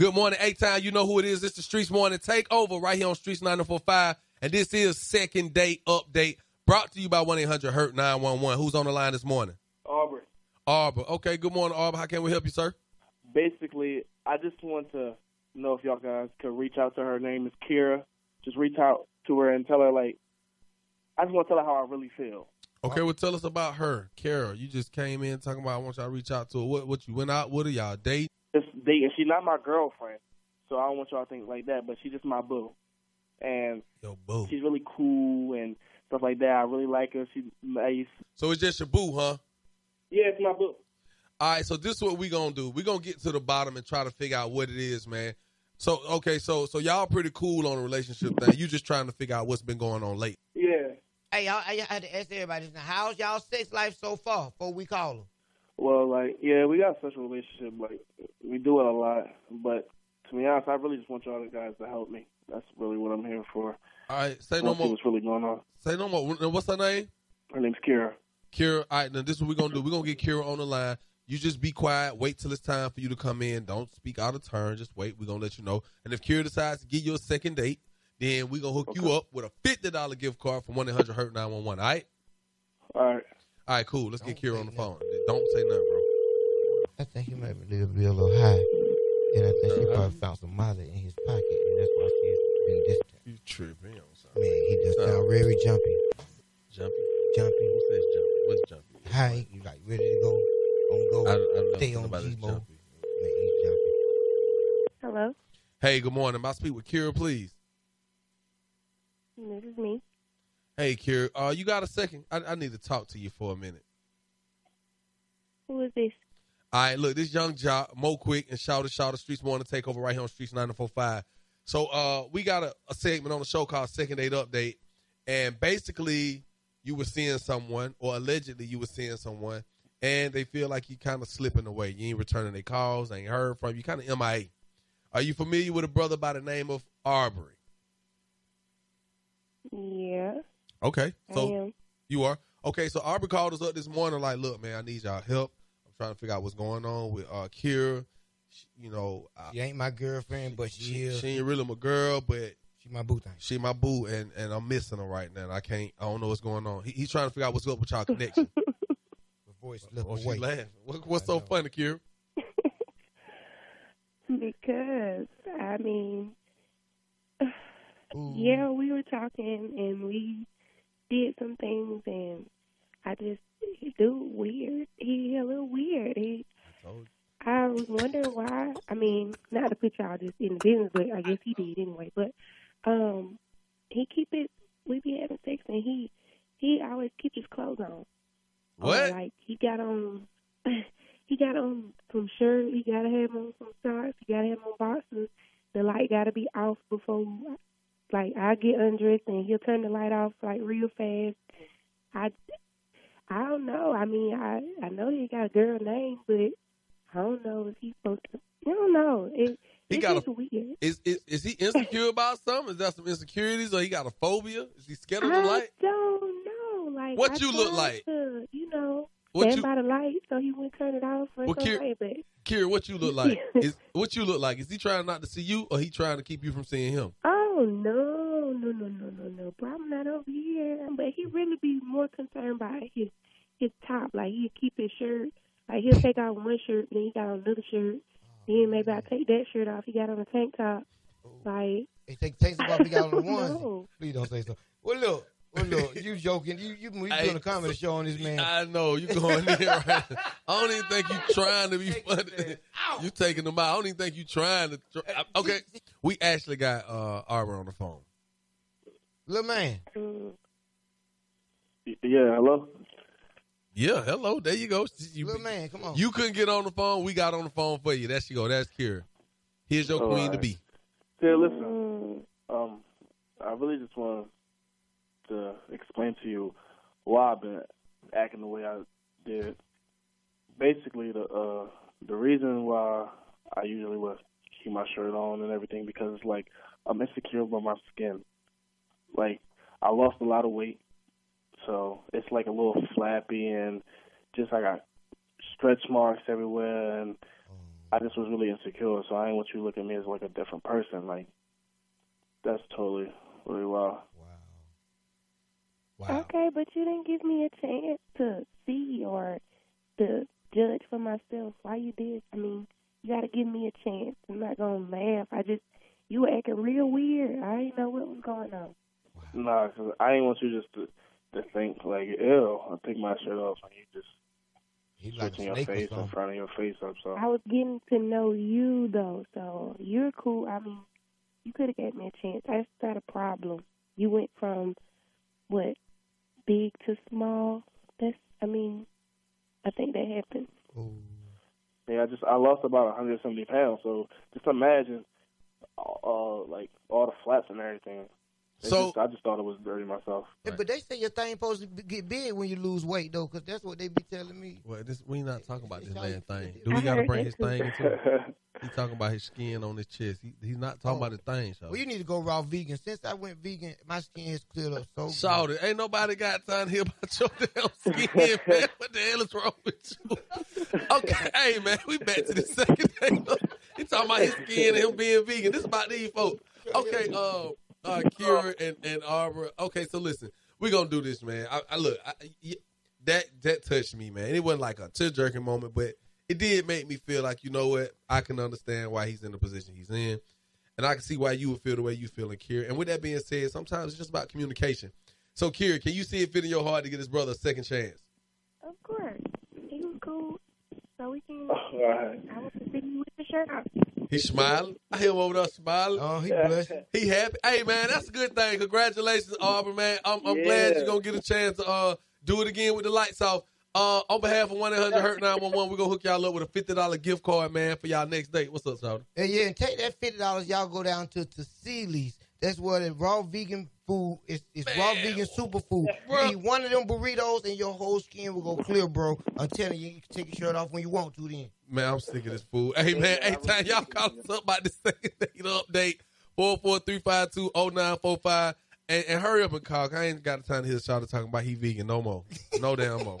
Good morning, eight time. You know who it is. It's the Streetz Morning Takeover right here on Streetz 945. And this is Second Date Update brought to you by 1 800 Hurt 911. Who's on the line this morning? Aubrey. Arbor. Okay, good morning, Arbor. How can we help you, sir? Basically, I just want to know if y'all guys could reach out to her. Her name is Kira. Just reach out to her and tell her, like, I just want to tell her how I really feel. Okay, well, tell us about her. Kara. you just came in talking about I want y'all to reach out to her. What, what you went out with her? Y'all date? Just dating. She's not my girlfriend, so I don't want y'all to think like that, but she's just my boo. And Yo, boo. she's really cool and stuff like that. I really like her. She's nice. So it's just your boo, huh? Yeah, it's my boo. All right, so this is what we gonna do. we gonna get to the bottom and try to figure out what it is, man. So okay, so so y'all pretty cool on the relationship thing. You just trying to figure out what's been going on late. Yeah. Hey, y'all, I had to ask everybody, this. how's y'all sex life so far before we call them? Well, like, yeah, we got such a relationship. Like, we do it a lot. But to be honest, I really just want y'all guys to help me. That's really what I'm here for. All right, say no want to see more. what's really going on. Say no more. What's her name? Her name's Kira. Kira. All right, now this is what we're gonna do. We're gonna get Kira on the line. You just be quiet. Wait till it's time for you to come in. Don't speak out of turn. Just wait. We're gonna let you know. And if Kira decides to give you a second date, then we're gonna hook you up with a fifty dollar gift card from one eight hundred hurt nine one one. All right. All right. All right, cool. Let's get Don't Kira on the phone. Don't say nothing, bro. I think he might be a little, be a little high. And I think she Uh-huh. probably found some Molly in his pocket, and that's why she's being distant. You tripping? on something. Man, he just sound very jumpy. Jumpy. Jumpy. Who says jumpy? What's jumpy? High. You like ready to go? On go. I, I don't know Stay nothing on about G-Mo. jumpy. Man, he's jumpy. Hello, Hey, good morning. May I speak with Kira, please? this is me. Hey, Kira. Uh, you got a second? I, I need to talk to you for a minute. Who is this? All right, look, this Young Joc, Mo Quick and Shawty, Shout It, Streetz Morning Takeover right here on Streetz 945. So uh, we got a, a segment on the show called Second Date Update. And basically, you were seeing someone, or allegedly you were seeing someone, and they feel like you kind of slipping away. You ain't returning their calls, they ain't heard from you, kind of MIA. Are you familiar with a brother by the name of Arbery? Yeah, Okay. So I am. You are okay. So Aubrey called us up this morning, like, look, man, I need y'all help. I'm trying to figure out what's going on with uh Kira. She, you know, I, She ain't my girlfriend, but she, she, is. she ain't really my girl, but She my boo thing. she my boo, and and I'm missing her right now. and I can't. I don't know what's going on. He, he's trying to figure out what's up with y'all connection. Before it slip oh, she away. laughing. What, what's I so know. funny, Kira? Because I mean, Ooh. yeah, we were talking and we did some things, and I just he do weird. He a little weird. He. I was wondering why. I mean, not to put y'all just in the business, but I guess he did anyway. But um, he keep it. We be having sex, and he he always keep his clothes on. Or, What? like he got on, he got on some shirt. He gotta have on some socks. He gotta have on boxers. The light gotta be off before, like I get undressed and he'll turn the light off like real fast. I, I don't know. I mean, I I know he got a girl name, but I don't know if he's supposed to. I don't know. It, He it's got just a- weird. Is, is is he insecure about something? Is that some insecurities, or he got a phobia? Is he scared of the light? I don't know. Like What I you look like? To, you know, What stand you, by the light so he wouldn't turn it off Well, Kier- like that. Kira? What you look like? Is what you look like? Is he trying not to see you, or he trying to keep you from seeing him? Oh no, no, no, no, no, no, bro! I'm not over here. But he really be more concerned about his his top. Like he'll keep his shirt. Like he'll take out one shirt, then he got on another shirt. Then maybe I take that shirt off. He got on a tank top. Like he take take some off. You got on the ones. no, Please don't say so. Well, look. Well, look. You joking? You you, you Hey, doing a comedy show on this man? I know you going in right. I don't even think you trying to be funny. You taking them out. I don't even think you trying to. Try. Okay, we actually got uh Arbor on the phone. Little man. Yeah, hello? Yeah, hello. There you go. You, Little man. Come on. you couldn't get on the phone. We got on the phone for you. That's she go. That's Kira. Here's your All queen to be. Yeah, listen. Um, I really just want to explain to you why I've been acting the way I did. Basically, the uh, the reason why I usually would keep my shirt on and everything because it's like I'm insecure about my skin. Like I lost a lot of weight, so it's like a little flappy and just I got stretch marks everywhere and I just was really insecure, so I didn't want you to look at me as like a different person. Like that's totally really wild. Wow. Wow. Okay, but you didn't give me a chance to see or to judge for myself. Why you did? I mean, you got to give me a chance. I'm not gonna laugh. I just you were acting real weird. I didn't know what was going on. Nah, cause I didn't want you just to to think like, ew, I'll take my shirt off and you just He like switching a your face in front of your face up. So I was getting to know you though, so you're cool. I mean, you could have gave me a chance. That's not a problem. You went from what big to small. That's I mean, I think that happened. yeah, I just I lost about 170 pounds. So just imagine, uh, like all the flaps and everything. It's So- just, I just thought it was dirty myself. Yeah, but they say your thing supposed to get big when you lose weight though, because that's what they be telling me. Well, this we not talking about this man thing. Do we gotta bring his thing into it? He talking about his skin on his chest. He, he's not talking Oh. about his thing, so. Well, you need to go raw vegan. Since I went vegan, my skin has cleared up so. good. Shawty. Ain't nobody got time to hear about your damn skin, man. What the hell is wrong with you? Okay, hey man, we back to the second thing. He talking about his skin and him being vegan. This is about these folks. Okay, uh, uh, Kira and and Arbor. Okay, so listen, we gonna do this, man. I, I look, I, y- that that touched me, man. It wasn't like a tear jerking moment, but it did make me feel like you know what? I can understand why he's in the position he's in. And I can see why you would feel the way you feel in Kira. And with that being said, sometimes it's just about communication. So, Kira, can you see it fit in your heart to get his brother a second chance? Of course, he was cool. So we can. All right. I was to with the shirt off. He's smiling. I hear him over there smiling. Oh, he blessed. He happy. Hey, man, that's a good thing. Congratulations, Auburn, man. I'm, I'm glad you're going to get a chance to uh, do it again with the lights off. Uh, on behalf of 1 800 Hurt 911, we're going to hook y'all up with a $50 gift card, man, for y'all next date. What's up, Shawty? And yeah, and take that fifty dollars, y'all go down to to Sealy's. That's where the raw vegan food is. It's raw vegan superfood. Bro. You eat one of them burritos, and your whole skin will go clear, bro. I'm telling you, you can take your shirt off when you want to. Then Man, I'm sick of this fool. Hey, man, anytime y'all call us up about the second date update, 443520945. And, and hurry up and call. I ain't got the time to hear Shawty talking about he vegan no more. No damn more.